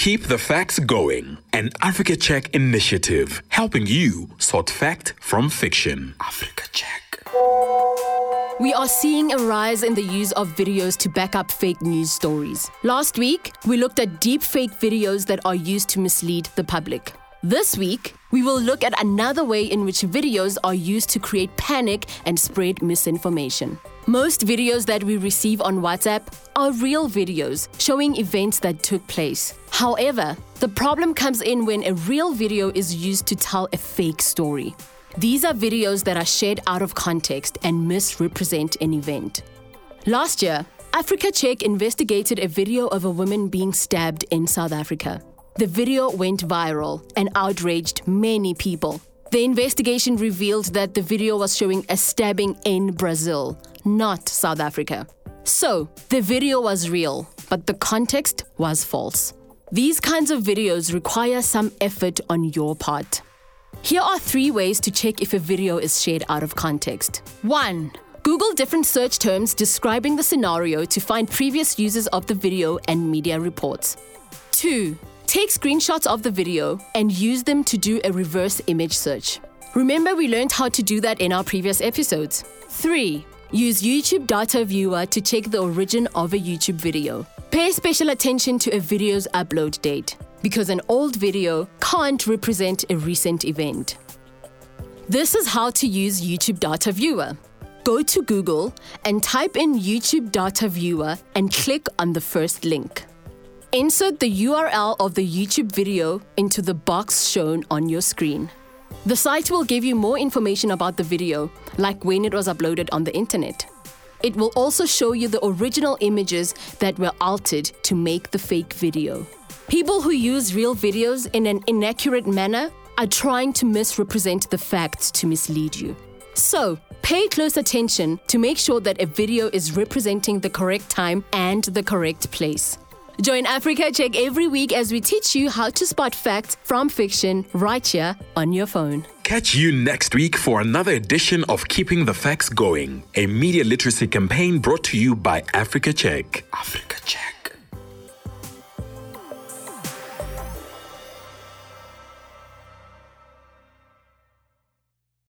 Keep the facts going. An Africa Check initiative helping you sort fact from fiction. Africa Check. We are seeing a rise in the use of videos to back up fake news stories. Last week, we looked at deep fake videos that are used to mislead the public. This week, we will look at another way in which videos are used to create panic and spread misinformation. Most videos that we receive on WhatsApp are real videos showing events that took place. However, the problem comes in when a real video is used to tell a fake story. These are videos that are shared out of context and misrepresent an event. Last year, Africa Check investigated a video of a woman being stabbed in South Africa. The video went viral and outraged many people. The investigation revealed that the video was showing a stabbing in Brazil, not South Africa. So, the video was real, but the context was false. These kinds of videos require some effort on your part. Here are three ways to check if a video is shared out of context. 1. Google different search terms describing the scenario to find previous uses of the video and media reports. 2. Take screenshots of the video and use them to do a reverse image search. Remember, we learned how to do that in our previous episodes. 3. Use YouTube Data Viewer to check the origin of a YouTube video. Pay special attention to a video's upload date because an old video can't represent a recent event. This is how to use YouTube Data Viewer. Go to Google and type in YouTube Data Viewer and click on the first link. Insert the URL of the YouTube video into the box shown on your screen. The site will give you more information about the video, like when it was uploaded on the internet. It will also show you the original images that were altered to make the fake video. People who use real videos in an inaccurate manner are trying to misrepresent the facts to mislead you. So, pay close attention to make sure that a video is representing the correct time and the correct place. Join Africa Check every week as we teach you how to spot facts from fiction right here on your phone. Catch you next week for another edition of Keeping the Facts Going, a media literacy campaign brought to you by Africa Check. Africa.